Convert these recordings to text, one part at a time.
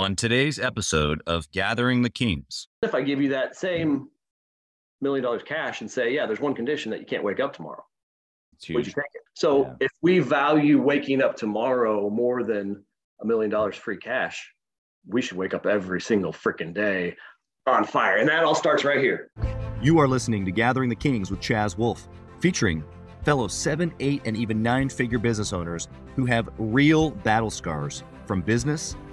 On today's episode of Gathering the Kings, if I give you that same mm-hmm. million dollars cash and say, yeah, there's one condition that you can't wake up tomorrow, would you take it? So Yeah. if we value waking up tomorrow more than a million dollars free cash, we should wake up every single freaking day on fire. And that all starts right here. You are listening to Gathering the Kings with Chaz Wolfe, featuring fellow seven, eight, and even nine figure business owners who have real battle scars from business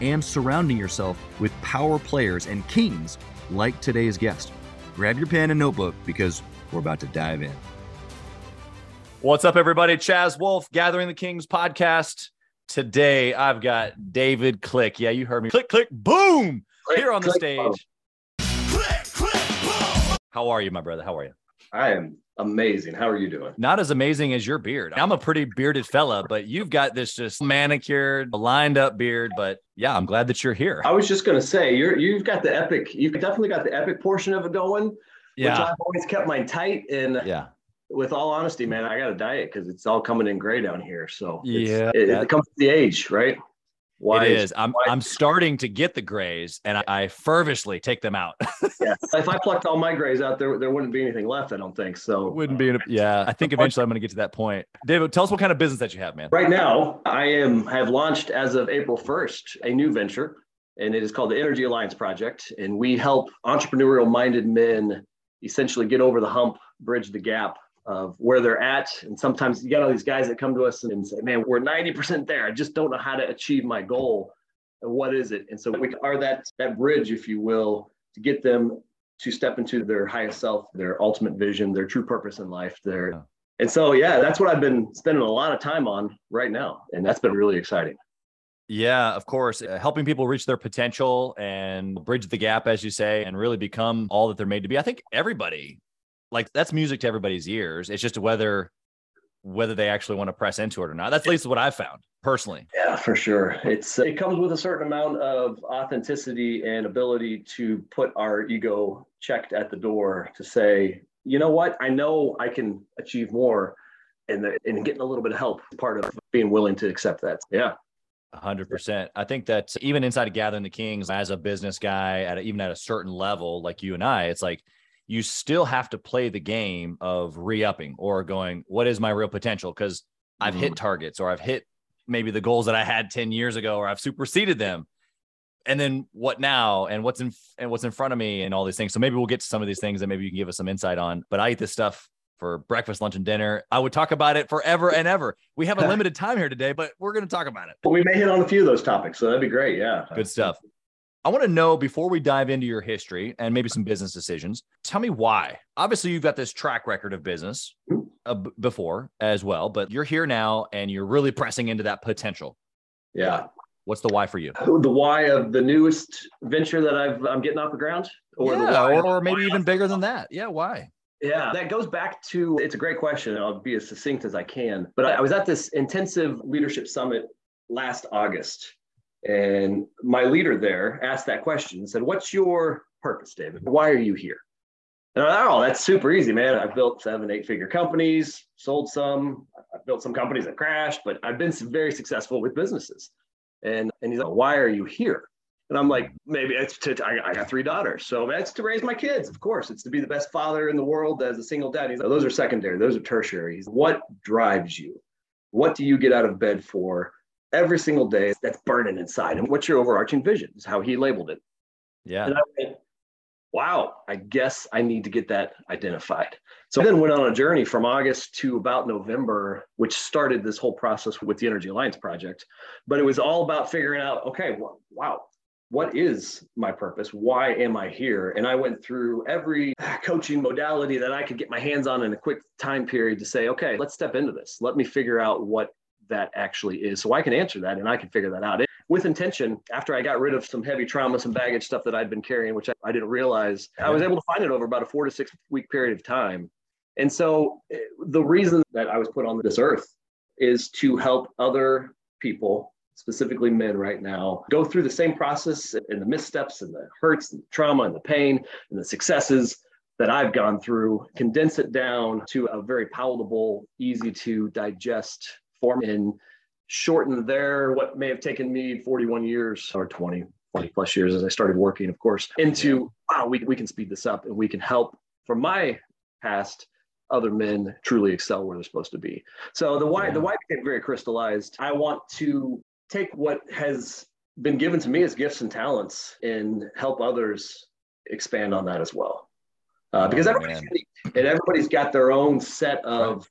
and surrounding yourself with power players and kings like today's guest. Grab your pen and notebook because we're about to dive in. What's up, everybody? Chaz Wolfe, Gathering the Kings podcast. Today, I've got David Klick. Yeah, you heard me. Click, click, boom! Here on the stage. Click, stage. boom. How are you, my brother? How are you? I am amazing. How are you doing? Not as amazing as your beard. I'm a pretty bearded fella, but you've got this just manicured, lined up beard. But yeah, I'm glad that you're here. I was just gonna say you're you've got the epic, you've definitely got the epic portion of it going, which Yeah. I've always kept mine tight. And Yeah. with all honesty, man, I got to diet because it's all coming in gray down here. So Yeah, it, it comes with the age, right? Why it is. I'm why- I'm starting to get the grays and I, I fervently take them out. Yeah. If I plucked all my grays out, there there wouldn't be anything left. I don't think so. Wouldn't be in a, yeah. I think eventually I'm going to get to that point. David, tell us what kind of business that you have, man. Right now, I am have launched as of April 1st a new venture, and it is called the Energy Alliance Project. And we help entrepreneurial minded men essentially get over the hump, bridge the gap of where they're at. And sometimes you got all these guys that come to us and say, Man, we're 90% there. I just don't know how to achieve my goal. And what is it? And so we are that that bridge, if you will, to get them to step into their highest self, their ultimate vision, their true purpose in life, their Yeah. and so, yeah, that's what I've been spending a lot of time on right now. And that's been really exciting. Yeah, of course. Uh, helping people reach their potential and bridge the gap, as you say, and really become all that they're made to be. I think everybody, like that's music to everybody's ears. It's just whether whether they actually want to press into it or not. That's at least what I've found personally. Yeah, for sure. It's uh, it comes with a certain amount of authenticity and ability to put our ego checked at the door to say, you know what, I know I can achieve more, and the, and getting a little bit of help part of being willing to accept that. Yeah, A hundred percent. I think that even inside of Gathering the Kings, as a business guy, at a, even at a certain level, like you and I, it's like you still have to play the game of re-upping or going, what is my real potential? Because I've mm-hmm. hit targets or I've hit maybe the goals that I had 10 years ago or I've superseded them. And then what now? And what's in and what's in front of me and all these things. So maybe we'll get to some of these things that maybe you can give us some insight on. But I eat this stuff for breakfast, lunch, and dinner. I would talk about it forever and ever. We have a limited time here today, but we're going to talk about it. but we may hit on a few of those topics, so that'd be great. Yeah, Good stuff. I want to know before we dive into your history and maybe some business decisions, tell me why. Obviously, you've got this track record of business uh, b- before as well, but you're here now and you're really pressing into that potential. Yeah, What's the why for you? the why of the newest venture that I've I'm getting off the ground, the yeah, or, or maybe even bigger than that. Yeah, why? Yeah, that goes back to it's a great question. I'll be as succinct as I can. But I, I was at this intensive leadership summit last August, and my leader there asked that question and said, What's your purpose, David? Why are you here? And I thought, oh, that's super easy, man. I've built seven, eight figure companies, sold some, I've built some companies that crashed, but I've been very successful with businesses. And, and he's like, Why are you here? And I'm like, maybe it's to, I, got three daughters. So that's to raise my kids. Of course, it's to be the best father in the world as a single dad. He's like, those are secondary. Those are tertiary. He's, what drives you? What do you get out of bed for every single day that's burning inside? And what's your overarching vision is how he labeled it. Yeah. And I went, wow, I guess I need to get that identified. So I then went on a journey from August to about November, which started this whole process with the Energy Alliance project. But it was all about figuring out, okay, well, wow, what is my purpose? Why am I here? And I went through every coaching modality that I could get my hands on in a quick time period to say, okay, let's step into this. Let me figure out what that actually is so I can answer that and I can figure that out. with intention, after I got rid of some heavy trauma, some baggage stuff that I'd been carrying, which I, I didn't realize, I was able to find it over about a four to six week period of time. And so eh, the reason that I was put on this earth is to help other people, specifically men right now, go through the same process and the missteps and the hurts and the trauma and the pain and the successes that I've gone through, condense it down to a very palatable, easy to digest and shorten their what may have taken me 41 years or 20, 20 plus years as I started working, of course, into wow, we, we can speed this up and we can help from my past other men truly excel where they're supposed to be. So the why the why became very crystallized. I want to take what has been given to me as gifts and talents and help others expand on that as well. Uh, because oh, everybody's unique and everybody's got their own set of.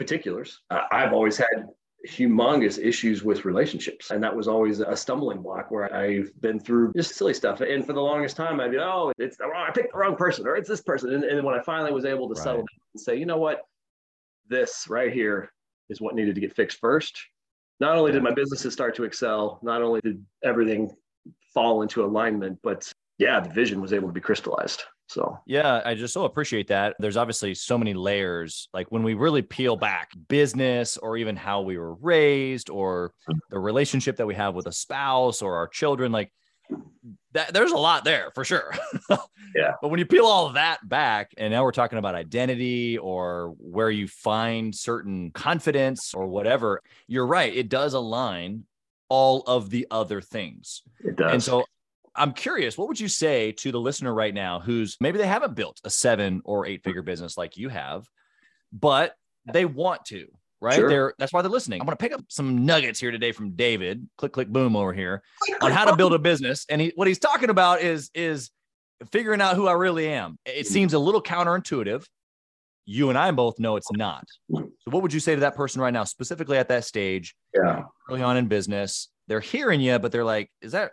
Particulars. Uh, I've always had humongous issues with relationships. And that was always a stumbling block where I've been through just silly stuff. And for the longest time, I'd be, oh, it's the wrong, I picked the wrong person or it's this person. And, and when I finally was able to right. settle down and say, you know what, this right here is what needed to get fixed first. Not only did my businesses start to excel, not only did everything fall into alignment, but yeah, the vision was able to be crystallized. So, yeah, I just so appreciate that. There's obviously so many layers. Like when we really peel back business or even how we were raised or mm-hmm. the relationship that we have with a spouse or our children, like that, there's a lot there for sure. yeah. But when you peel all of that back, and now we're talking about identity or where you find certain confidence or whatever, you're right. It does align all of the other things. It does. And so I'm curious, what would you say to the listener right now who's maybe they haven't built a seven or eight figure mm-hmm. business like you have, but they want to, right? Sure. They're that's why they're listening. I'm going to pick up some nuggets here today from David, click click boom over here on how to build a business. And he, what he's talking about is is figuring out who I really am. It seems a little counterintuitive. You and I both know it's not. So what would you say to that person right now, specifically at that stage? Yeah. Early on in business, they're hearing you, but they're like, is that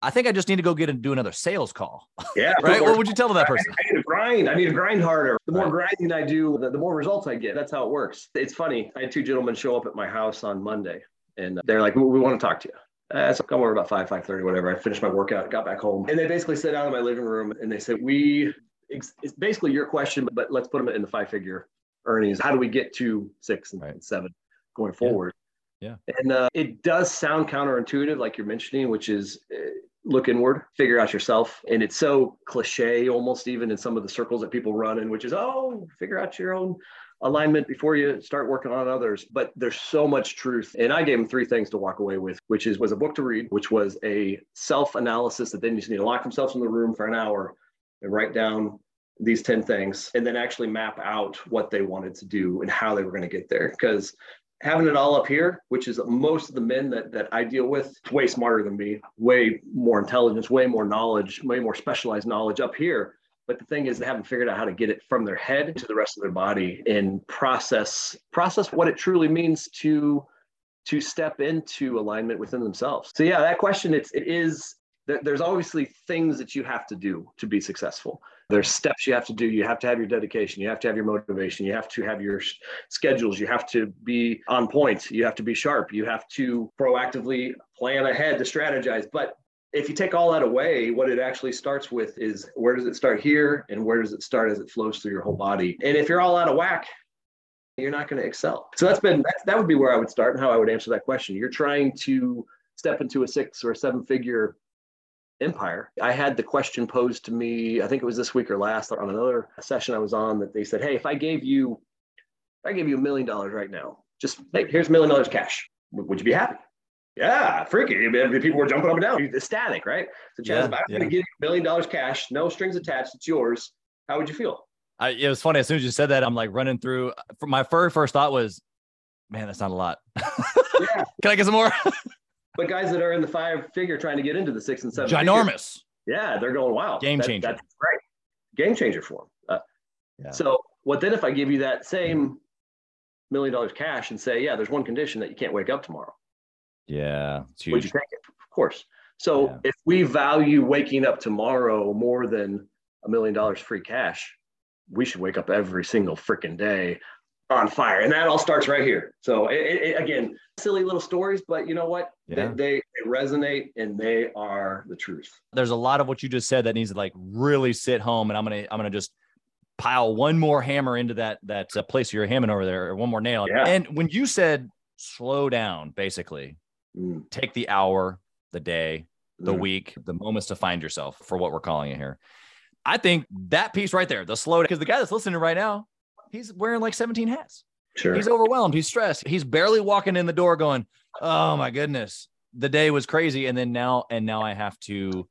I think I just need to go get and do another sales call. Yeah. right. What would you tell that person? I need to grind. I need to grind harder. The more right. grinding I do, the, the more results I get. That's how it works. It's funny. I had two gentlemen show up at my house on Monday and they're like, we, we want to talk to you. Uh, so come over about 5, 5.30, whatever. I finished my workout, got back home. And they basically sat down in my living room and they said, we, it's basically your question, but let's put them in the five figure earnings. How do we get to six and right. seven going forward? Yeah. yeah. And uh, it does sound counterintuitive, like you're mentioning, which is uh, look inward, figure out yourself. And it's so cliche almost even in some of the circles that people run in, which is, oh, figure out your own alignment before you start working on others. But there's so much truth. And I gave them three things to walk away with, which is was a book to read, which was a self-analysis that then you just need to lock themselves in the room for an hour and write down these 10 things and then actually map out what they wanted to do and how they were going to get there. Because having it all up here, which is most of the men that, that I deal with, way smarter than me, way more intelligence, way more knowledge, way more specialized knowledge up here. But the thing is, they haven't figured out how to get it from their head to the rest of their body and process process what it truly means to to step into alignment within themselves. So yeah, that question it's it is there's obviously things that you have to do to be successful. There's steps you have to do. You have to have your dedication. You have to have your motivation. You have to have your schedules. You have to be on point. You have to be sharp. You have to proactively plan ahead to strategize. But if you take all that away, what it actually starts with is where does it start here and where does it start as it flows through your whole body? And if you're all out of whack, you're not going to excel. So that's been that, that would be where I would start and how I would answer that question. You're trying to step into a six or seven figure empire. I had the question posed to me, I think it was this week or last on another session I was on that they said, Hey, if I gave you, if I gave you a million dollars right now, just hey, here's a million dollars cash, would you be happy? Yeah, freaky. People were jumping up and down. Ecstatic, right? So, Chaz, yeah, if I'm yeah. going to give you a million dollars cash, no strings attached, it's yours. How would you feel? I, it was funny. As soon as you said that, I'm like running through. Uh, my very first thought was, man, that's not a lot. Yeah. Can I get some more? But guys that are in the five figure trying to get into the six and seven, ginormous. Figure, yeah, they're going wow, game that, changer. That's great, game changer for them. Uh, yeah. So what then if I give you that same million dollars cash and say, yeah, there's one condition that you can't wake up tomorrow. Yeah, would you take it? Of course. So yeah. if we value waking up tomorrow more than a million dollars free cash, we should wake up every single freaking day on fire. And that all starts right here. So it, it, again, silly little stories, but you know what? Yeah. They, they, they resonate and they are the truth. There's a lot of what you just said that needs to like really sit home. And I'm gonna I'm gonna just pile one more hammer into that that uh, place you're hammering over there, or one more nail. Yeah. And when you said slow down, basically, Mm, take the hour, the day, the mm. week, the moments to find yourself for what we're calling it here. I think that piece right there, the slow because the guy that's listening right now, he's wearing like 17 hats. Sure. He's overwhelmed. He's stressed. He's barely walking in the door going, Oh my goodness, the day was crazy. And then now, and now I have to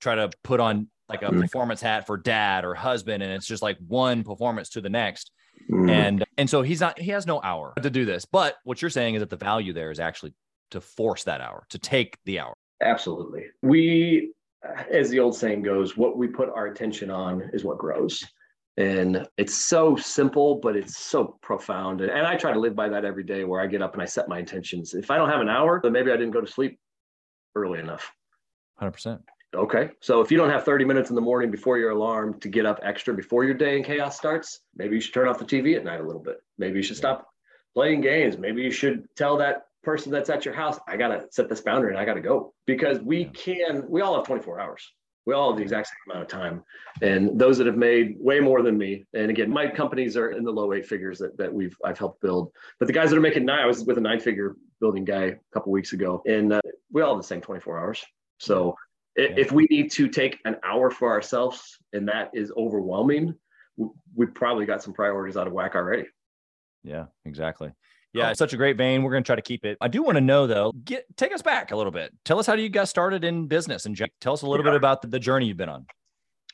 try to put on like a Mhm. performance hat for dad or husband. And it's just like one performance to the next. Mm. And, and so he's not, he has no hour to do this. But what you're saying is that the value there is actually to force that hour, to take the hour. Absolutely. We, as the old saying goes, what we put our attention on is what grows. And it's so simple, but it's so profound. And, and I try to live by that every day where I get up and I set my intentions. If I don't have an hour, then maybe I didn't go to sleep early enough. 100%. Okay. So if you don't have 30 minutes in the morning before your alarm to get up extra before your day and chaos starts, maybe you should turn off the TV at night a little bit. Maybe you should stop playing games. Maybe you should tell that person that's at your house, I got to set this boundary and I got to go because we Yeah. can, we all have 24 hours. We all have the exact same amount of time. And those that have made way more than me, and again, my companies are in the low eight figures that, that we've, I've helped build. But the guys that are making nine, I was with a nine figure building guy a couple weeks ago, and uh, we all have the same 24 hours. So Yeah. if we need to take an hour for ourselves and that is overwhelming, w- we probably got some priorities out of whack already. Yeah, exactly. Yeah, it's such a great vein. We're going to try to keep it. I do want to know though, get take us back a little bit. Tell us how you got started in business and tell us a little Yeah. bit about the, the journey you've been on.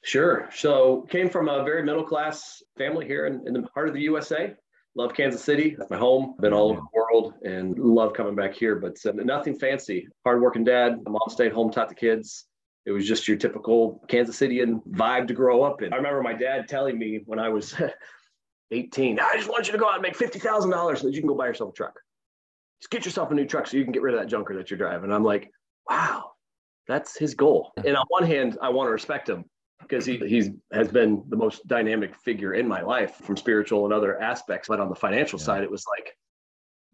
Sure. So came from a very middle class family here in, in the heart of the USA. Love Kansas City. That's my home. Been all over the world and love coming back here, but uh, nothing fancy. Hardworking dad. Mom stayed home, taught the kids. It was just your typical Kansas Cityan vibe to grow up in. I remember my dad telling me when I was 18, I just want you to go out and make $50,000 so that you can go buy yourself a truck. Just get yourself a new truck so you can get rid of that junker that you're driving. I'm like, wow, that's his goal. And on one hand, I want to respect him because he he's has been the most dynamic figure in my life from spiritual and other aspects. But on the financial Yeah. side, it was like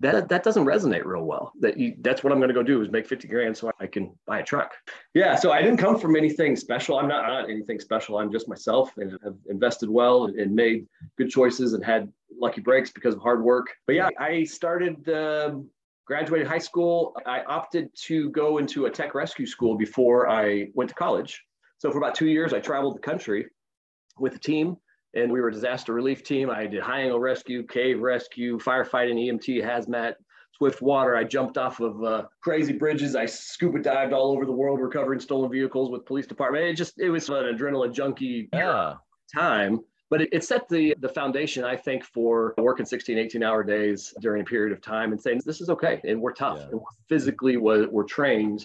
that that doesn't resonate real well. That you, that's what I'm going to go do is make 50 grand so I can buy a truck. Yeah. So I didn't come from anything special. I'm not, not anything special. I'm just myself and have invested well and, made good choices and had lucky breaks because of hard work. But yeah, I started. Um, graduated high school. I opted to go into a tech rescue school before I went to college. So for about two years, I traveled the country with a team, and we were a disaster relief team. I did high angle rescue, cave rescue, firefighting, EMT, hazmat, swift water. I jumped off of uh, crazy bridges. I scuba dived all over the world, recovering stolen vehicles with police department. It just it was an adrenaline junkie Yeah. time but it, it set the the foundation i think for working 16 18 hour days during a period of time and saying this is okay and we're tough Yeah. and we're physically we're, we're trained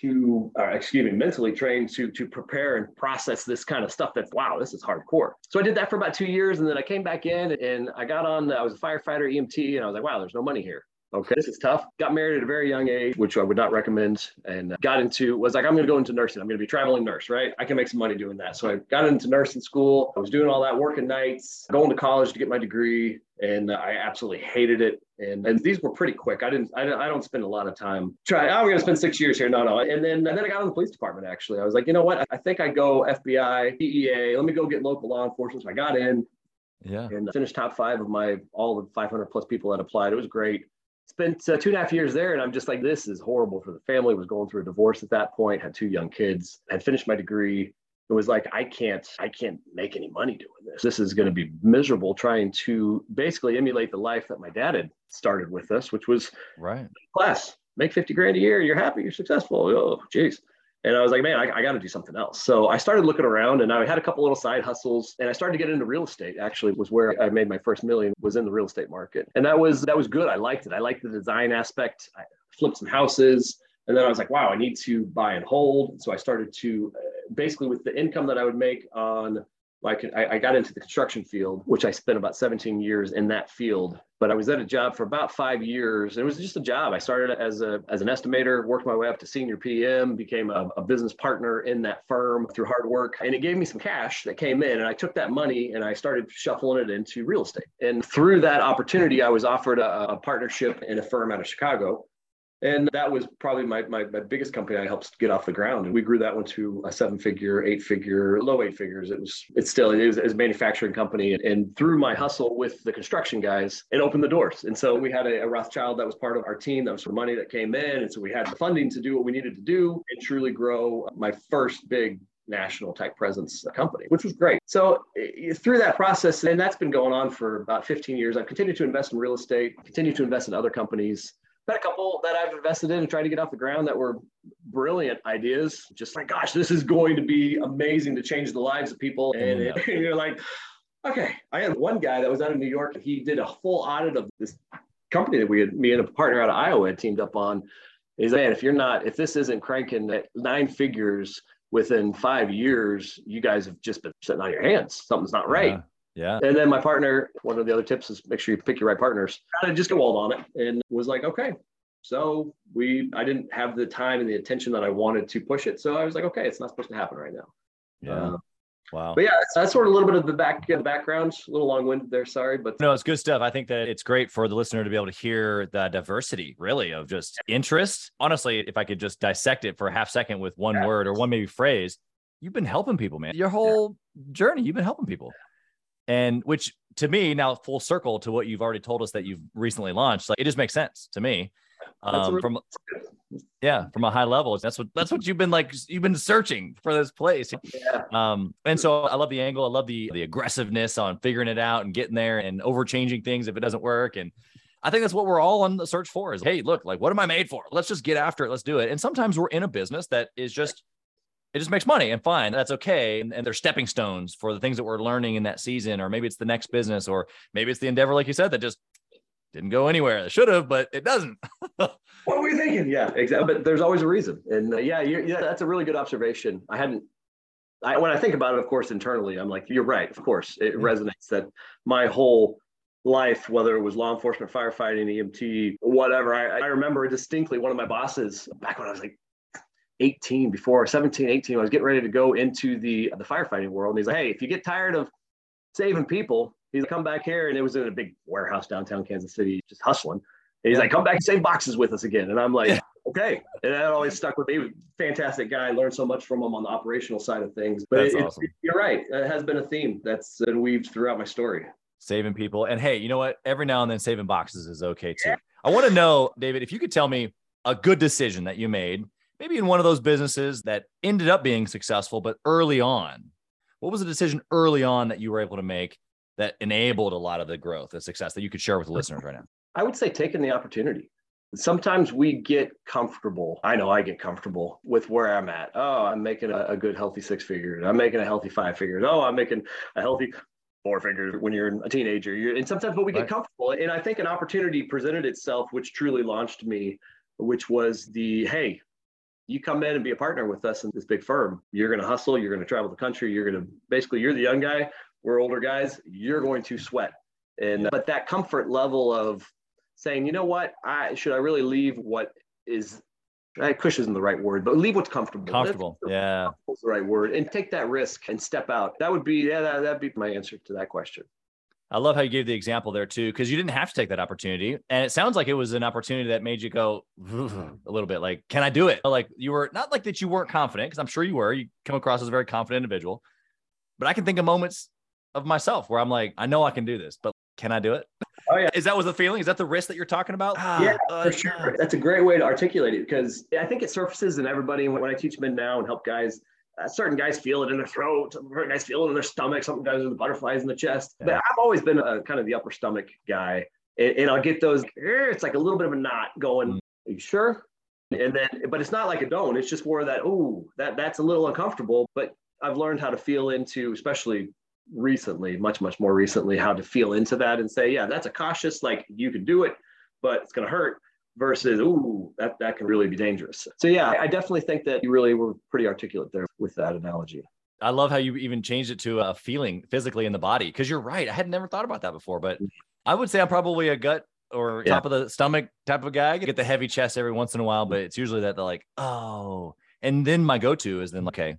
to uh, excuse me mentally trained to to prepare and process this kind of stuff that's wow this is hardcore. So i did that for about two years and then i came back in and i got on i was a firefighter emt and i was like wow there's no money here. Okay this is tough. Got married at a very young age which i would not recommend and got into was like i'm going to go into nursing. I'm going to be traveling nurse right? I can make some money doing that. So i got into nursing school. I was doing all that working nights going to college to get my degree and i absolutely hated it and, and these were pretty quick i didn't i don't, I don't spend a lot of time trying oh we're going to spend six years here no no and then and then i got in the police department actually i was like you know what i think i go fbi dea let me go get local law enforcement so i got in Yeah. and finished top five of my all the 500 plus people that applied. It was great. Spent uh, two and a half years there, and I'm just like, this is horrible for the family. Was going through a divorce at that point. Had two young kids. Had finished my degree. It was like I can't, I can't make any money doing this. This is going to be miserable trying to basically emulate the life that my dad had started with us, which was Right. class, make 50 grand a year, you're happy, you're successful. Oh, geez. And I was like, man, I, I got to do something else. So I started looking around and I had a couple little side hustles and I started to get into real estate actually was where I made my first million was in the real estate market. And that was, that was good. I liked it. I liked the design aspect. I flipped some houses and then I was like, wow, I need to buy and hold. So I started to basically with the income that I would make on could, I, I got into the construction field, which I spent about 17 years in that field. But I was at a job for about five years. It was just a job. I started as a as an estimator, worked my way up to senior PM, became a, a business partner in that firm through hard work, and it gave me some cash that came in. And I took that money and I started shuffling it into real estate. And through that opportunity, I was offered a, a partnership in a firm out of Chicago and that was probably my, my, my, biggest company I helped get off the ground. And we grew that one to a seven figure, eight figure, low eight figures. It was, it's still, it it a manufacturing company. And through my hustle with the construction guys, it opened the doors. And so we had a, a Rothschild that was part of our team. That was for money that came in. And so we had the funding to do what we needed to do and truly grow my first big national tech presence company, which was great. So eh, through that process, and that's been going on for about 15 years, I've continued to invest in real estate, continue to invest in other companies had a couple that I've invested in and tried to get off the ground that were brilliant ideas. Just like, gosh, this is going to be amazing to change the lives of people. Mm-hmm. And, it, and you're like, okay. I had one guy that was out of New York. He did a full audit of this company that we had, me and a partner out of Iowa had teamed up on. He's like, man, if you're not, if this isn't cranking at nine figures within five years, you guys have just been sitting on your hands. Something's not right. Yeah. Yeah. And then my partner, one of the other tips is make sure you pick your right partners. I just go all on it and was like, okay. So we, I didn't have the time and the attention that I wanted to push it. So I was like, okay, it's not supposed to happen right now. Yeah. Uh, wow. But yeah, that's, that's, sort of a little bit of the back the background. A little long winded there, sorry, but no, it's good stuff. I think that it's great for the listener to be able to hear the diversity, really, of just interest. Honestly, if I could just dissect it for a half second with one yeah. word or one maybe phrase, you've been helping people, man. Your whole yeah. journey, you've been helping people and which to me now full circle to what you've already told us that you've recently launched like it just makes sense to me. Um, from yeah from a high level that's what that's what you've been like you've been searching for this place. Yeah. um and so i love the angle i love the the aggressiveness on figuring it out and getting there and over changing things if it doesn't work. And i think that's what we're all on the search for is hey look like what am i made for? Let's just get after it. Let's do it. And sometimes we're in a business that is just it just makes money and fine. That's okay. And, and they're stepping stones for the things that we're learning in that season, or maybe it's the next business, or maybe it's the endeavor, like you said, that just didn't go anywhere. It should have, but it doesn't. what were you thinking? Yeah, exactly. But there's always a reason. And uh, yeah, yeah, that's a really good observation. I hadn't, I, when I think about it, of course, internally, I'm like, you're right. Of course, it mm-hmm. resonates that my whole life, whether it was law enforcement, firefighting, EMT, whatever. I, I remember distinctly one of my bosses back when I was like 18 before 17 18 i was getting ready to go into the uh, the firefighting world and he's like hey if you get tired of saving people he's like come back here and it was in a big warehouse downtown kansas city just hustling and he's like come back and save boxes with us again and i'm like yeah. okay and that always stuck with me fantastic guy learned so much from him on the operational side of things but it, awesome. it, you're right it has been a theme that's been weaved throughout my story saving people and hey you know what every now and then saving boxes is okay too yeah. i want to know david if you could tell me a good decision that you made maybe in one of those businesses that ended up being successful, but early on, what was the decision early on that you were able to make that enabled a lot of the growth, the success that you could share with the listeners right now? I would say taking the opportunity. Sometimes we get comfortable. I know I get comfortable with where I'm at. Oh, I'm making a, a good, healthy six figures. I'm making a healthy five figures. Oh, I'm making a healthy four figures when you're a teenager. You're, and sometimes, but we get right. comfortable. And I think an opportunity presented itself, which truly launched me, which was the hey, you come in and be a partner with us in this big firm. You're going to hustle. You're going to travel the country. You're going to basically, you're the young guy. We're older guys. You're going to sweat. And, uh, but that comfort level of saying, you know what, I should I really leave what is, I push isn't the right word, but leave what's comfortable. Comfortable. That's, yeah. That's the right word. And take that risk and step out. That would be, yeah, that, that'd be my answer to that question. I love how you gave the example there too, because you didn't have to take that opportunity. And it sounds like it was an opportunity that made you go a little bit like, can I do it? Like you were not like that you weren't confident, because I'm sure you were. You come across as a very confident individual. But I can think of moments of myself where I'm like, I know I can do this, but can I do it? Oh yeah. Is that was the feeling? Is that the risk that you're talking about? yeah, uh, for sure. That's a great way to articulate it because I think it surfaces in everybody. When I teach men now and help guys uh, certain guys feel it in their throat, certain guys feel it in their stomach, some guys are the butterflies in the chest. But I've always been a kind of the upper stomach guy. And, and I'll get those, eh, it's like a little bit of a knot going, mm. Are you sure? And then, but it's not like a don't, it's just more that, oh, that that's a little uncomfortable. But I've learned how to feel into, especially recently, much, much more recently, how to feel into that and say, yeah, that's a cautious, like you can do it, but it's going to hurt versus ooh that that can really be dangerous so yeah i definitely think that you really were pretty articulate there with that analogy I love how you even changed it to a feeling physically in the body because you're right. I had never thought about that before, but Mm. I would say I'm probably a gut or Yeah. top of the stomach type of guy. I get the heavy chest every once in a while, but it's usually that they're like, oh. And then my go to is then, okay,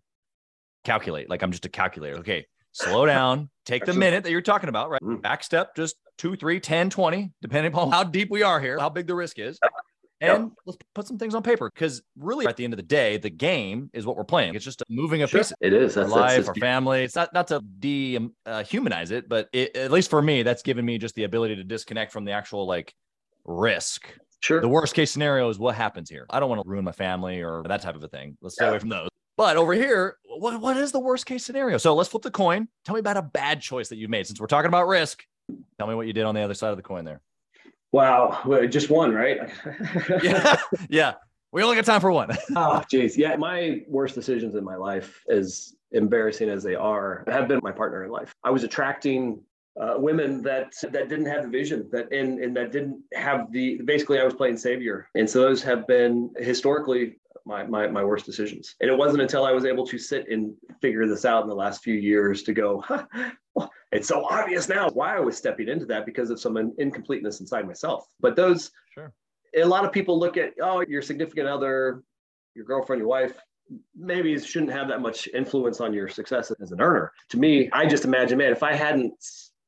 calculate. Like I'm just a calculator. Okay, slow down, take the minute that you're talking about, right? Mm. Back step, just two, three, 10, 20, depending upon how deep we are here, how big the risk is. Yep. And let's put some things on paper because really at the end of the day, the game is what we're playing. It's just moving a Sure. piece It is. our That's, life, that's, our family. It's not not to dehumanize it, but it, at least for me, that's given me just the ability to disconnect from the actual like risk. sure. The worst case scenario is what happens here. I don't want to ruin my family or that type of a thing. Let's stay Yeah. away from those. But over here, what, what is the worst case scenario? So let's flip the coin. Tell me about a bad choice that you made. Since we're talking about risk, tell me what you did on the other side of the coin there. Wow. Well, just one, right? Yeah. yeah. We only got time for one. Oh, geez. Yeah. My worst decisions in my life, as embarrassing as they are, have been my partner in life. I was attracting uh, women that that didn't have the vision that and, and that didn't have the basically I was playing savior. And so those have been historically my, my my worst decisions. And it wasn't until I was able to sit and figure this out in the last few years to go, huh, well, it's so obvious now why I was stepping into that because of some incompleteness inside myself. But those Sure. a lot of people look at oh your significant other your girlfriend your wife maybe shouldn't have that much influence on your success as an earner to me i just imagine man if i hadn't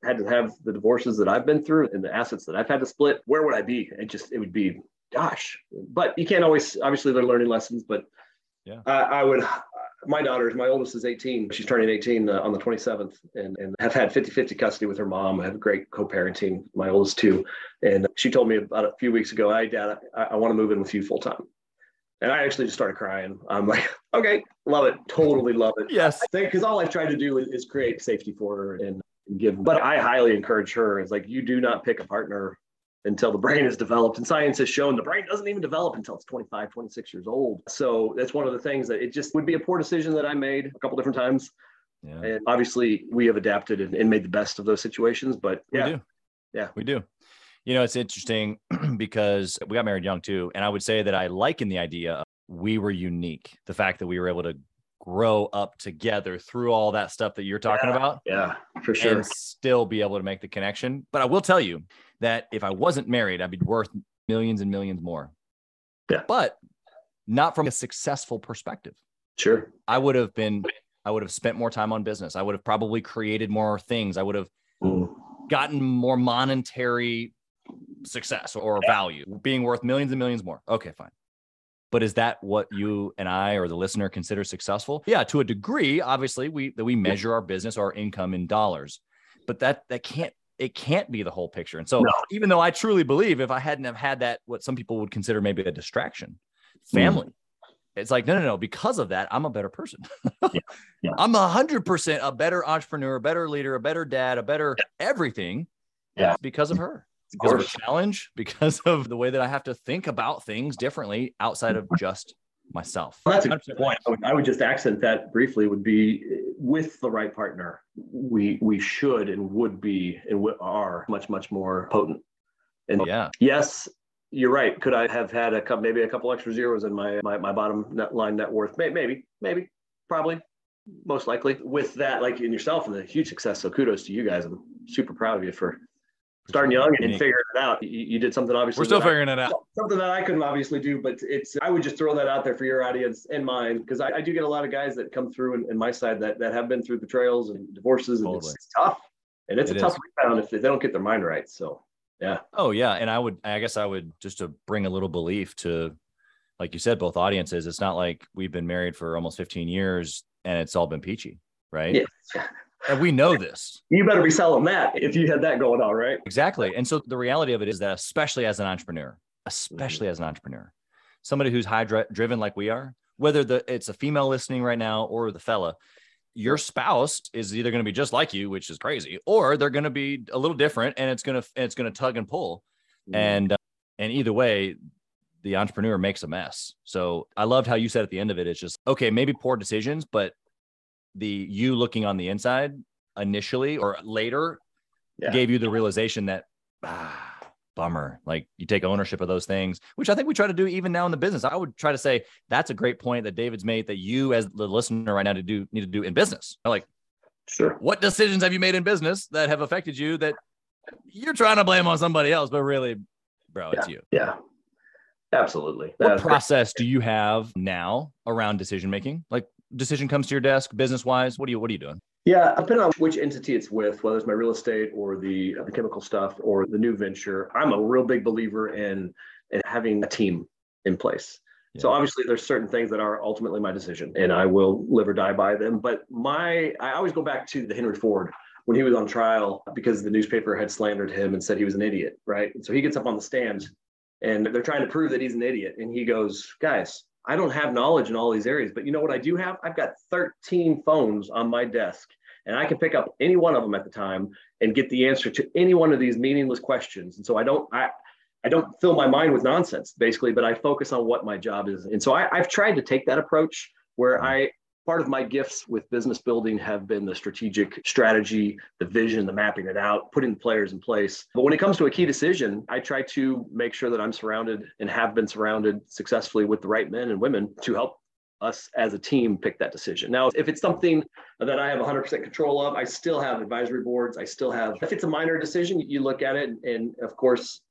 had to have the divorces that i've been through and the assets that i've had to split where would i be? It just it would be gosh but you can't always obviously they're learning lessons but Yeah. I, I would my daughter's my oldest is 18 she's turning 18 uh, on the 27th and, and have had 50-50 custody with her mom. I have great co-parenting my oldest too and she told me about a few weeks ago hey dad i, I want to move in with you full time and i actually just started crying. I'm like okay love it. Totally love it. Yes. Because all I've tried to do is, is create safety for her and give. But I highly encourage her. It's like you do not pick a partner until the brain is developed. And science has shown the brain doesn't even develop until it's 25, 26 years old. So that's one of the things that it just would be a poor decision that I made a couple different times. Yeah. And obviously we have adapted and, and made the best of those situations. But We yeah, do. Yeah. We do. You know, it's interesting because we got married young too. And I would say that I liken the idea of we were unique. The fact that we were able to grow up together through all that stuff that you're talking about yeah, for sure. and still be able to make the connection. But I will tell you that if I wasn't married, I'd be worth millions and millions more. Yeah. But not from a successful perspective. Sure. I would have been, I would have spent more time on business. I would have probably created more things. I would have Mm. gotten more monetary success or value, being worth millions and millions more. Okay, fine. But is that what you and I or the listener consider successful? Yeah, to a degree, obviously, we that we measure our business, our income in dollars. But that that can't it can't be the whole picture. And so No. even though I truly believe if I hadn't have had that, what some people would consider maybe a distraction, family, mm. it's like, no, no, no, because of that, I'm a better person. Yeah. I'm a hundred percent a better entrepreneur, a better leader, a better dad, a better everything. Yeah. Because of her. Of Because of a challenge, because of the way that I have to think about things differently outside of just myself. Well, that's a good point. I would, I would just accent that briefly. Would be uh, with the right partner, we we should and would be and we are much much more potent. And Yeah. yes, you're right. Could I have had a couple, maybe a couple extra zeros in my my, my bottom net line net worth? Maybe, maybe, maybe, probably, most likely. With that, like in yourself and the huge success. So kudos to you guys. I'm super proud of you for starting young and figuring it out. You, you did something obviously. We're still that I- figuring it out. something that I couldn't obviously do, but it's I would just throw that out there for your audience and mine because I, I do get a lot of guys that come through in, in my side that that have been through betrayals and divorces, and it's, Totally. it's tough, and it's It a tough rebound if they don't get their mind right. So yeah, Oh yeah, and I would I guess I would just to bring a little belief to like you said both audiences. It's not like we've been married for almost 15 years and it's all been peachy, right? yeah, And we know this. you better be selling that if you had that going on, right? Exactly. And so the reality of it is that especially as an entrepreneur, especially as an entrepreneur, somebody who's high dri- driven like we are, whether the it's a female listening right now or the fella, your spouse is either going to be just like you, which is crazy, or they're going to be a little different and it's going to it's going to tug and pull. and uh, and either way the entrepreneur makes a mess so i loved how you said at the end of it it's just okay maybe poor decisions but the you looking on the inside initially or later Yeah. gave you the realization that ah, bummer. Like you take ownership of those things, which I think we try to do even now in the business. I would try to say that's a great point that David's made that you as the listener right now to do need to do in business. Like, sure. What decisions have you made in business that have affected you that you're trying to blame on somebody else, but really, bro, yeah. it's you. Yeah. Absolutely. What uh, process do you have now around decision making? Like decision comes to your desk business wise, what are you what are you doing? Yeah, depending on which entity it's with, whether it's my real estate or the, uh, the chemical stuff or the new venture, I'm a real big believer in in having a team in place. Yeah. So obviously there's certain things that are ultimately my decision and I will live or die by them. But my I always go back to the Henry Ford when he was on trial because the newspaper had slandered him and said he was an idiot, right? And so he gets up on the stand and they're trying to prove that he's an idiot. And he goes, guys, I don't have knowledge in all these areas, but you know what I do have? I've got 13 phones on my desk and I can pick up any one of them at the time and get the answer to any one of these meaningless questions. And so I don't, I, I don't fill my mind with nonsense basically, but I focus on what my job is. And so I, I've tried to take that approach where mm-hmm. I, part of my gifts with business building have been the strategic strategy, the vision, the mapping it out, putting the players in place. But when it comes to a key decision, I try to make sure that I'm surrounded and have been surrounded successfully with the right men and women to help us as a team pick that decision. Now, if it's something that I have 100% control of, I still have advisory boards. I still have, if it's a minor decision, you look at it. And of course,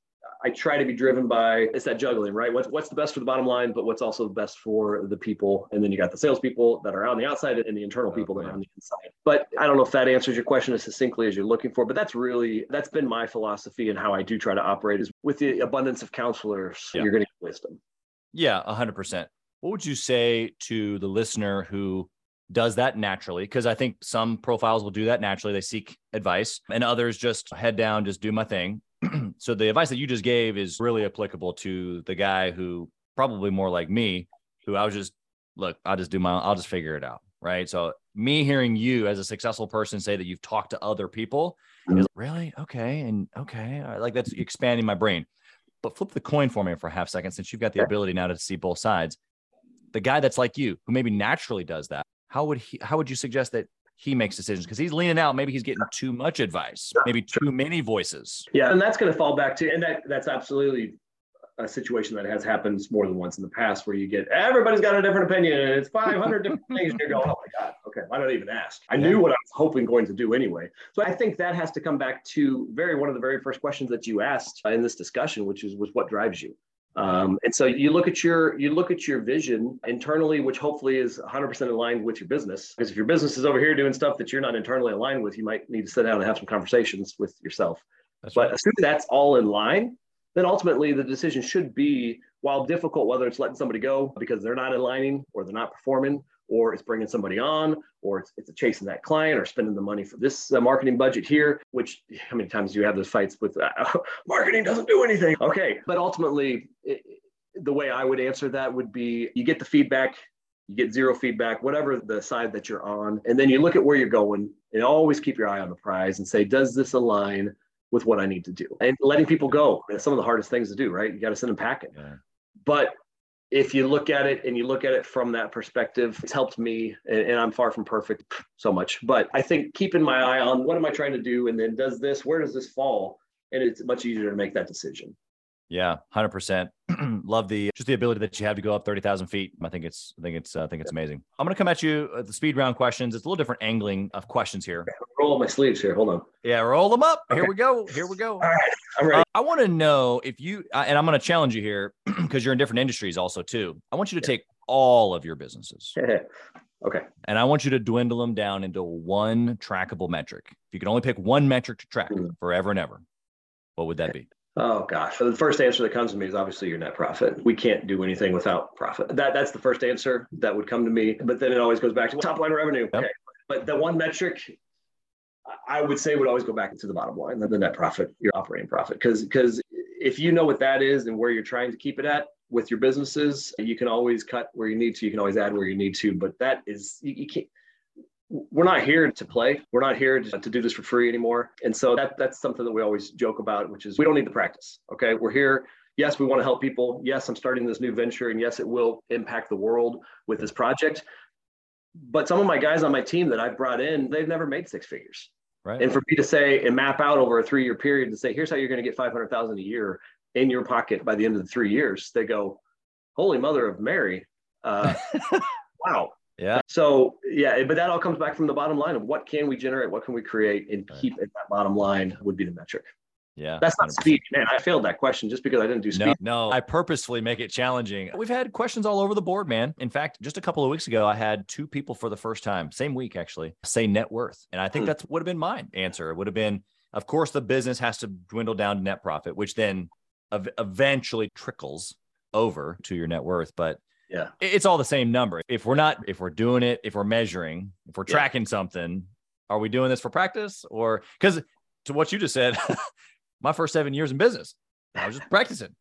I try to be driven by it's that juggling, right? What's what's the best for the bottom line, but what's also the best for the people. And then you got the salespeople that are on the outside and the internal people that are on the inside. But I don't know if that answers your question as succinctly as you're looking for. But that's really that's been my philosophy and how I do try to operate is with the abundance of counselors, yeah. you're going to get wisdom. Yeah, hundred percent. What would you say to the listener who does that naturally? Because I think some profiles will do that naturally. They seek advice, and others just head down, just do my thing. so the advice that you just gave is really applicable to the guy who probably more like me, who I was just look, I'll just do my, I'll just figure it out, right? So me hearing you as a successful person say that you've talked to other people mm-hmm. is really okay, and okay, like that's expanding my brain. But flip the coin for me for a half second, since you've got the ability now to see both sides the guy that's like you, who maybe naturally does that, how would he? How would you suggest that he makes decisions? Because he's leaning out. Maybe he's getting too much advice. Maybe too many voices. Yeah, and that's going to fall back to, and that that's absolutely a situation that has happened more than once in the past where you get everybody's got a different opinion and it's 500 different things and you're going oh my god okay why not even ask i knew what i was hoping going to do anyway so i think that has to come back to very one of the very first questions that you asked in this discussion which is was what drives you um, and so you look at your you look at your vision internally, which hopefully is 100% aligned with your business. Because if your business is over here doing stuff that you're not internally aligned with, you might need to sit down and have some conversations with yourself. That's but right. assuming that's all in line, then ultimately the decision should be, while difficult, whether it's letting somebody go because they're not aligning or they're not performing, or it's bringing somebody on, or it's, it's chasing that client, or spending the money for this uh, marketing budget here. Which how many times do you have those fights with uh, marketing doesn't do anything? Okay, but ultimately, it, the way I would answer that would be: you get the feedback, you get zero feedback, whatever the side that you're on, and then you look at where you're going, and always keep your eye on the prize and say, does this align? with what I need to do and letting people go. That's some of the hardest things to do, right? You got to send them packing. Yeah. But if you look at it and you look at it from that perspective, it's helped me. And, and, I'm far from perfect so much, but I think keeping my eye on what am I trying to do, and then does this, where does this fall, and it's much easier to make that decision. Yeah, hundred percent. Love the just the ability that you have to go up thirty thousand feet. I think it's I think it's uh, I think it's amazing. I'm gonna come at you at the speed round questions. It's a little different angling of questions here. Roll my sleeves here. Hold on. Yeah, roll them up. Okay. Here we go. Here we go. All right, I'm ready. Uh, I want to know if you uh, and I'm gonna challenge you here because you're in different industries also too. I want you to take all of your businesses. okay. And I want you to dwindle them down into one trackable metric. If you could only pick one metric to track mm-hmm. forever and ever, what would that be? Oh gosh. The first answer that comes to me is obviously your net profit. We can't do anything without profit. That that's the first answer that would come to me. But then it always goes back to top line revenue. Yep. Okay. But the one metric I would say would always go back to the bottom line, the net profit, your operating profit. Because because if you know what that is and where you're trying to keep it at with your businesses, you can always cut where you need to. You can always add where you need to. But that is you, you can't we're not here to play. We're not here to, to, do this for free anymore. And so that that's something that we always joke about, which is we don't need the practice. Okay. We're here. Yes, we want to help people. Yes, I'm starting this new venture. And yes, it will impact the world with this project. But some of my guys on my team that I've brought in, they've never made six figures. Right. And for me to say and map out over a three year period to say, here's how you're going to get 500,000 a year in your pocket by the end of the three years, they go, holy mother of Mary. Uh, wow. Yeah. So yeah, but that all comes back from the bottom line of what can we generate, what can we create, and Right. keep at that bottom line would be the metric. Yeah. That's not 100%. speed, man. I failed that question just because I didn't do speed. No, no, I purposefully make it challenging. We've had questions all over the board, man. In fact, just a couple of weeks ago, I had two people for the first time, same week actually, say net worth. And I think Hmm. that's would have been my answer. It would have been, of course, the business has to dwindle down to net profit, which then ev- eventually trickles over to your net worth. But Yeah. it's all the same number. If we're not, if we're doing it, if we're measuring, if we're Yeah. tracking something, are we doing this for practice or because to what you just said, my first seven years in business, I was just practicing.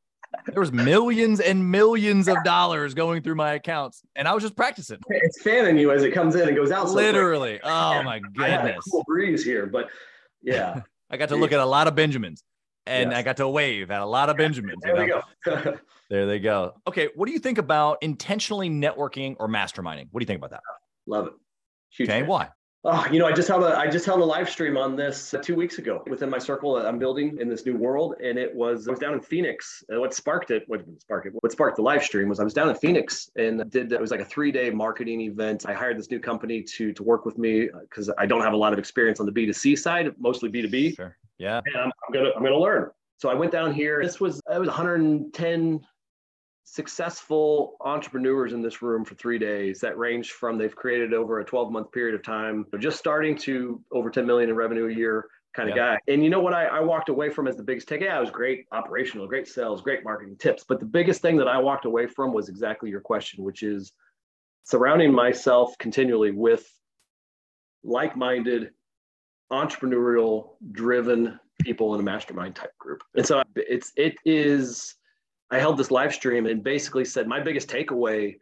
There was millions and millions of dollars going through my accounts, and I was just practicing. It's fanning you as it comes in and goes out. so. Literally. Oh my I had a goodness. cool breeze here, but yeah, I got to look at a lot of Benjamins and Yes. I got to wave at a lot of Benjamins. you there we go. There they go. Okay. What do you think about intentionally networking or masterminding? What do you think about that? Love it. Huge Okay. fan. Why? Oh, you know, I just held a I just held a live stream on this uh, two weeks ago within my circle that I'm building in this new world, and it was I was down in Phoenix. And what sparked it? What didn't spark it? What sparked the live stream was I was down in Phoenix and did it was like a three day marketing event. I hired this new company to to work with me because I don't have a lot of experience on the B2C side, mostly B2B. Sure. Yeah. and I'm, I'm gonna I'm gonna learn. So I went down here. This was it was 110 successful entrepreneurs in this room for three days that ranged from they've created over a 12 month period of time, just starting to over 10 million in revenue a year kind of guy. And you know what I, I walked away from as the biggest take? Yeah, it was great operational, great sales, great marketing tips. But the biggest thing that I walked away from was exactly your question, which is surrounding myself continually with like-minded entrepreneurial driven people in a mastermind type group. And so it's it is I held this live stream and basically said my biggest takeaway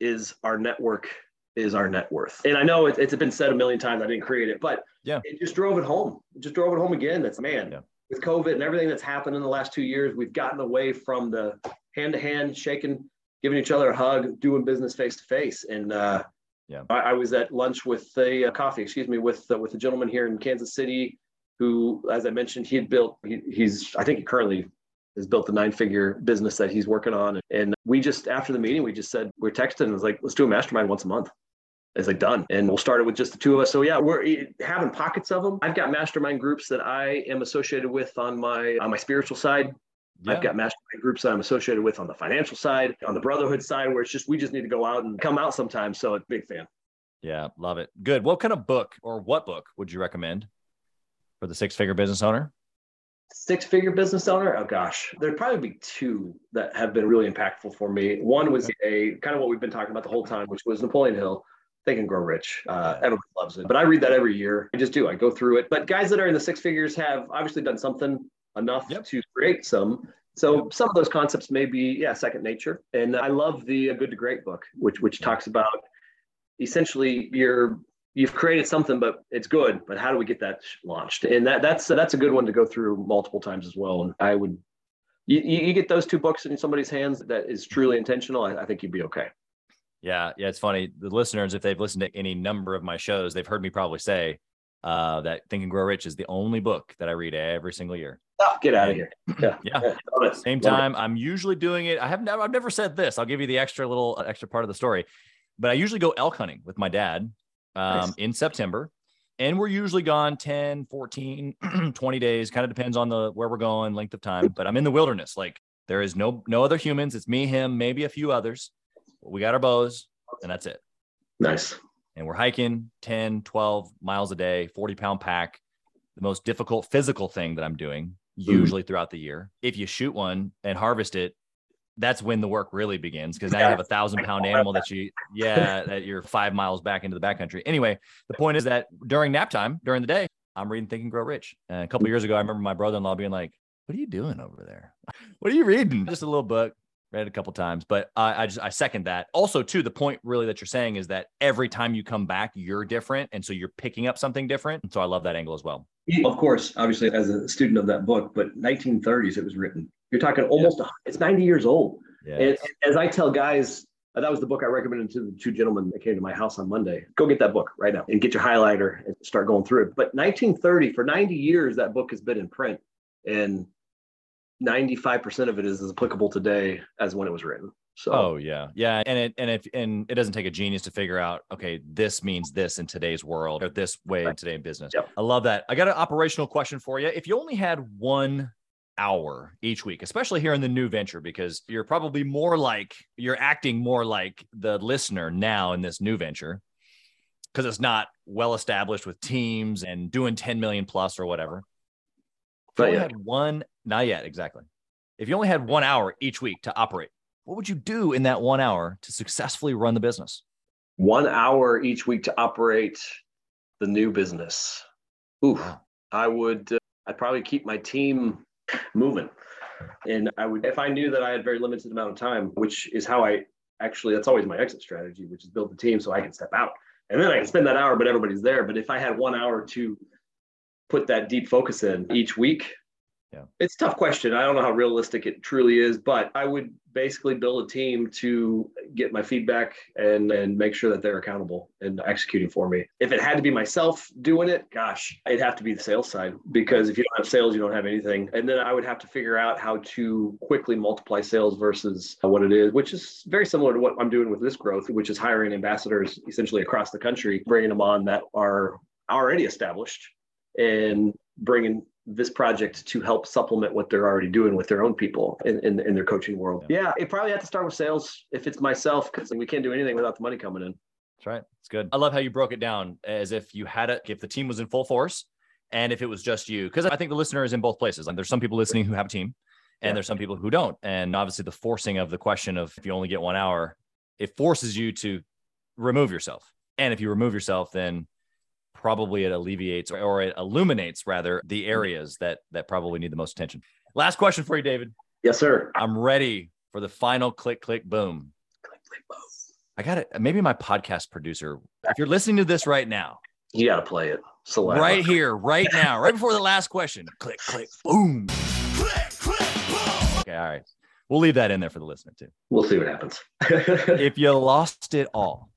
is our network is our net worth. And I know it, it's been said a million times. I didn't create it, but Yeah. it just drove it home. It just drove it home again. That's man. Yeah. With COVID and everything that's happened in the last two years, we've gotten away from the hand to hand shaking, giving each other a hug, doing business face to face. And uh, Yeah. I, I was at lunch with a uh, coffee, excuse me, with uh, with a gentleman here in Kansas City who, as I mentioned, he had built. He, he's I think he currently has built the nine figure business that he's working on. And we just after the meeting, we just said we're texting and was like, let's do a mastermind once a month. It's like done, and we'll start it with just the two of us. So yeah, we're having pockets of them. I've got mastermind groups that I am associated with on my on my spiritual side. Yeah. I've got mastermind groups that I'm associated with on the financial side, on the brotherhood side, where it's just we just need to go out and come out sometimes. So, a big fan. Yeah, love it. Good. What kind of book or what book would you recommend for the six figure business owner? Six figure business owner. Oh gosh, there'd probably be two that have been really impactful for me. One was a kind of what we've been talking about the whole time, which was Napoleon Hill. Think and Grow Rich. Uh, everybody loves it, but I read that every year. I just do. I go through it. But guys that are in the six figures have obviously done something enough Yep. to create some. So some of those concepts may be yeah second nature. And I love the Good to Great book, which which talks about essentially you're you've created something, but it's good. But how do we get that launched? And that that's that's a good one to go through multiple times as well. And I would you, you you get those two books in somebody's hands that is truly intentional. I, I think you'd be okay. Yeah, yeah, it's funny. The listeners, if they've listened to any number of my shows, they've heard me probably say uh, that Think and Grow Rich is the only book that I read every single year. Oh, get out of here. Yeah. Yeah. It. Same Love it. time, I'm usually doing it. I have never, I've never said this. I'll give you the extra little uh, extra part of the story, but I usually go elk hunting with my dad um, Nice. in September. And we're usually gone 10, 14, 20 days, kind of depends on the where we're going, length of time. But I'm in the wilderness. Like there is no no other humans. It's me, him, maybe a few others. We got our bows, and that's it. Nice. And we're hiking 10, 12 miles a day, 40 pound pack, the most difficult physical thing that I'm doing hmm. usually throughout the year. If you shoot one and harvest it, that's when the work really begins because now you have a thousand pound animal that you, yeah, that you're five miles back into the backcountry. Anyway, the point is that during nap time, during the day, I'm reading Think and Grow Rich. And a couple years ago, I remember my brother in law being like, What are you doing over there? What are you reading? Just a little book. Read it a couple times, but I, I just I second that. Also, too, the point really that you're saying is that every time you come back, you're different, and so you're picking up something different. And So I love that angle as well. Of course, obviously, as a student of that book, but 1930s it was written. You're talking almost, a- it's 90 years old. Yeah, And, and as I tell guys, Uh, that was the book I recommended to the two gentlemen that came to my house on Monday. Go get that book right now and get your highlighter and start going through it. But 1930, for 90 years, that book has been in print. And 95% of it is as applicable today as when it was written. So Oh yeah. Yeah. And it and if and it doesn't take a genius to figure out, okay, this means this in today's world or this way today in today's business. Yep. I love that. I got an operational question for you. If you only had one hour each week, especially here in the new venture, because you're probably more like you're acting more like the listener now in this new venture because it's not well established with teams and doing 10 million plus or whatever. If you Not had one, not yet, exactly. If you only had one hour each week to operate, what would you do in that one hour to successfully run the business? one hour each week to operate the new business. Ooh, Wow. I would, uh, I'd probably keep my team moving. And I would, if I knew that I had very limited amount of time, which is how I actually, that's always my exit strategy, which is build the team so I can step out. And then I can spend that hour, but everybody's there. But if I had one hour to put that deep focus in each week, Yeah. it's a tough question. I don't know how realistic it truly is, but I would basically build a team to get my feedback and and make sure that they're accountable and executing for me. If it had to be myself doing it, gosh, it'd have to be the sales side because if you don't have sales, you don't have anything. And then I would have to figure out how to quickly multiply sales versus what it is, which is very similar to what I'm doing with this growth, which is hiring ambassadors essentially across the country, bringing them on that are already established and bringing this project to help supplement what they're already doing with their own people in, in, in their coaching world. Yeah, it probably had to start with sales if it's myself because we can't do anything without the money coming in. That's right. It's good. I love how you broke it down as if you had it, if the team was in full force and if it was just you. Because I think the listener is in both places. And there's some people listening who have a team and Yeah. there's some people who don't. And obviously, the forcing of the question of if you only get one hour, it forces you to remove yourself. And if you remove yourself, then probably it alleviates or, or it illuminates rather the areas that that probably need the most attention. Last question for you, David. Yes, sir. I'm ready for the final click, click, boom. Click, click, boom. I got it. Maybe my podcast producer, if you're listening to this right now, You got to play it. Select. right here, right now, right before the last question, Click, click, boom. click, click, boom. Okay, all right. We'll leave that in there for the listener too. We'll see what happens. If you lost it all,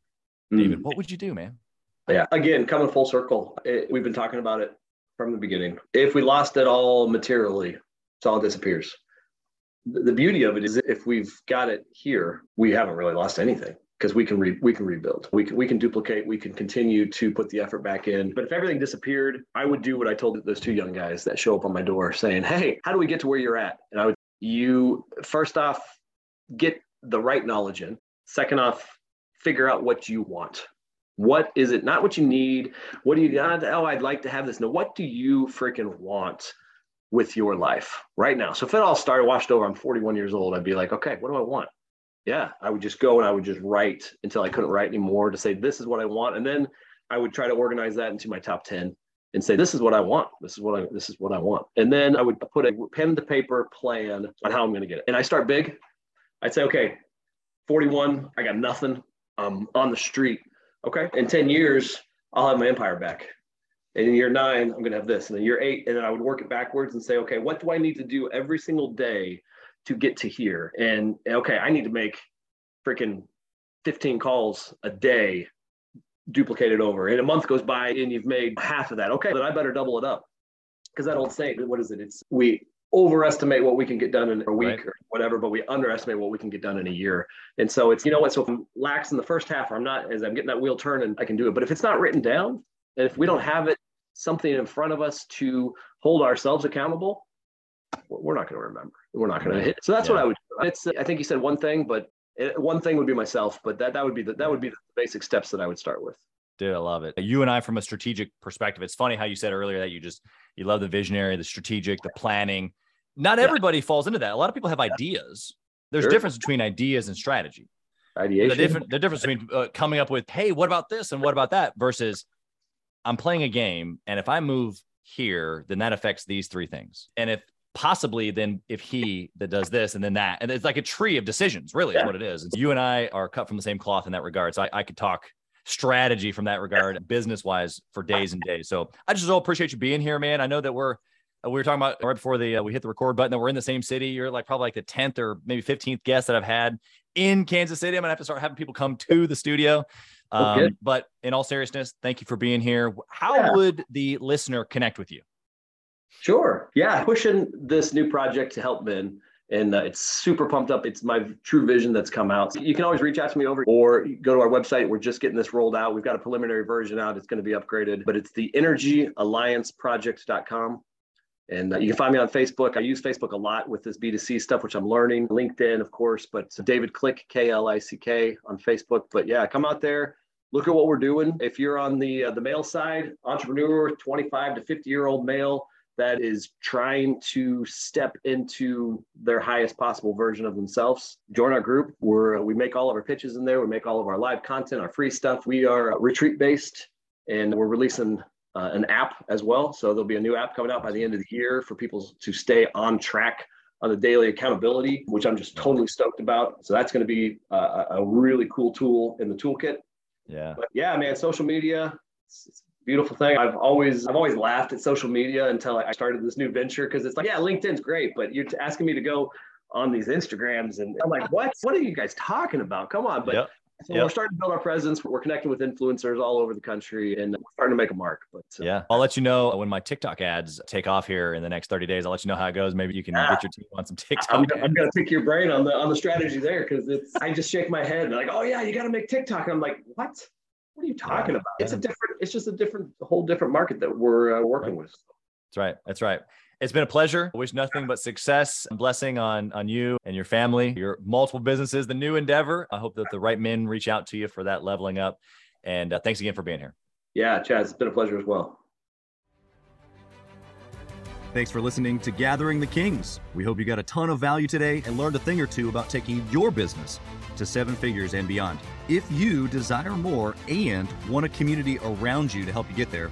David, Mm. what would you do, man? Yeah. Again, coming full circle, it, we've been talking about it from the beginning. If we lost it all materially, it all disappears. The, the beauty of it is if we've got it here, we haven't really lost anything because we can re, we can rebuild. We can we can duplicate. We can continue to put the effort back in. But if everything disappeared, I would do what I told those two young guys that show up on my door saying, "Hey, how do we get to where you're at?" And I would you first off get the right knowledge in. Second off, figure out what you want. What is it? Not what you need. What do you not? Oh, I'd like to have this. No, what do you freaking want with your life right now? So if it all started washed over, I'm 41 years old. I'd be like, okay, what do I want? Yeah, I would just go and I would just write until I couldn't write anymore to say this is what I want, and then I would try to organize that into my top 10 and say this is what I want. This is what I this is what I want, and then I would put a pen to paper plan on how I'm going to get it. And I start big. I'd say, okay, 41, I got nothing. I'm on the street. Okay. In 10 years, I'll have my empire back. And in year nine, I'm going to have this. And then year eight, and then I would work it backwards and say, okay, what do I need to do every single day to get to here? And okay, I need to make freaking 15 calls a day, duplicate it over. And a month goes by and you've made half of that. Okay, then I better double it up. Because that old saying, what is it? It's we overestimate what we can get done in a week Right. or whatever, but we underestimate what we can get done in a year. And so it's, you know what? So if I'm lax in the first half, or I'm not, as I'm getting that wheel turning, I can do it. But if it's not written down, and if we don't have it, something in front of us to hold ourselves accountable, we're not going to remember. We're not going to hit. So that's what I would. do. It's. I think you said one thing, but it, one thing would be myself. But that that would be the that would be the basic steps that I would start with. Dude, I love it. You and I, from a strategic perspective, it's funny how you said earlier that you just you love the visionary, the strategic, the planning. Not Yeah. everybody falls into that. A lot of people have ideas. There's Sure. a difference between ideas and strategy. Ideation. The different the difference between uh, coming up with, hey, what about this and what about that versus I'm playing a game, and if I move here, then that affects these three things. And if possibly then if he that does this and then that, and it's like a tree of decisions, really is Yeah. what it is. And you and I are cut from the same cloth in that regard. So I, I could talk strategy from that regard, business wise, for days and days. So I just so appreciate you being here, man. I know that we're we were talking about right before the uh, we hit the record button that we're in the same city. You're like probably like the tenth or maybe fifteenth guest that I've had in Kansas City. I'm gonna have to start having people come to the studio. Okay. Um, but in all seriousness, thank you for being here. How Yeah. would the listener connect with you? Sure. Yeah. Pushing this new project to help men. And uh, it's super pumped up. It's my true vision that's come out. So you can always reach out to me over or go to our website. We're just getting this rolled out. We've got a preliminary version out. It's going to be upgraded, but it's the energyallianceproject.com. And uh, you can find me on Facebook. I use Facebook a lot with this B2C stuff, which I'm learning. LinkedIn, of course, but David Klick, K L I C K on Facebook. But yeah, come out there, look at what we're doing. If you're on the uh, the male side, entrepreneur, 25 to 50 year old male that is trying to step into their highest possible version of themselves, join our group. We're we make all of our pitches in there. We make all of our live content, our free stuff. We are retreat based, and we're releasing uh, an app as well. So there'll be a new app coming out by the end of the year for people to stay on track on the daily accountability, which I'm just totally stoked about. So that's going to be a, a really cool tool in the toolkit. Yeah. But yeah, man, social media, it's, it's beautiful thing. I've always I've always laughed at social media until I started this new venture because it's like, yeah, LinkedIn's great, but you're asking me to go on these Instagrams and I'm like, what? What are you guys talking about? Come on. But Yep. So Yep. we're starting to build our presence. We're connecting with influencers all over the country and we're starting to make a mark. But uh, Yeah. I'll let you know when my TikTok ads take off here in the next 30 days. I'll let you know how it goes. Maybe you can Ah. get your team on some TikTok. I'm. I'm gonna pick your brain on the on the strategy there because it's I just shake my head and like, oh yeah, you got to make TikTok. And I'm like, what? What are you talking about? It's a different. It's just a different, whole different market that we're uh, working with. That's right. That's right. It's been a pleasure. I wish nothing but success and blessing on on you and your family, your multiple businesses, the new endeavor. I hope that the right men reach out to you for that leveling up. And uh, thanks again for being here. Yeah, Chaz, it's been a pleasure as well. Thanks for listening to Gathering the Kings. We hope you got a ton of value today and learned a thing or two about taking your business to seven figures and beyond. If you desire more and want a community around you to help you get there,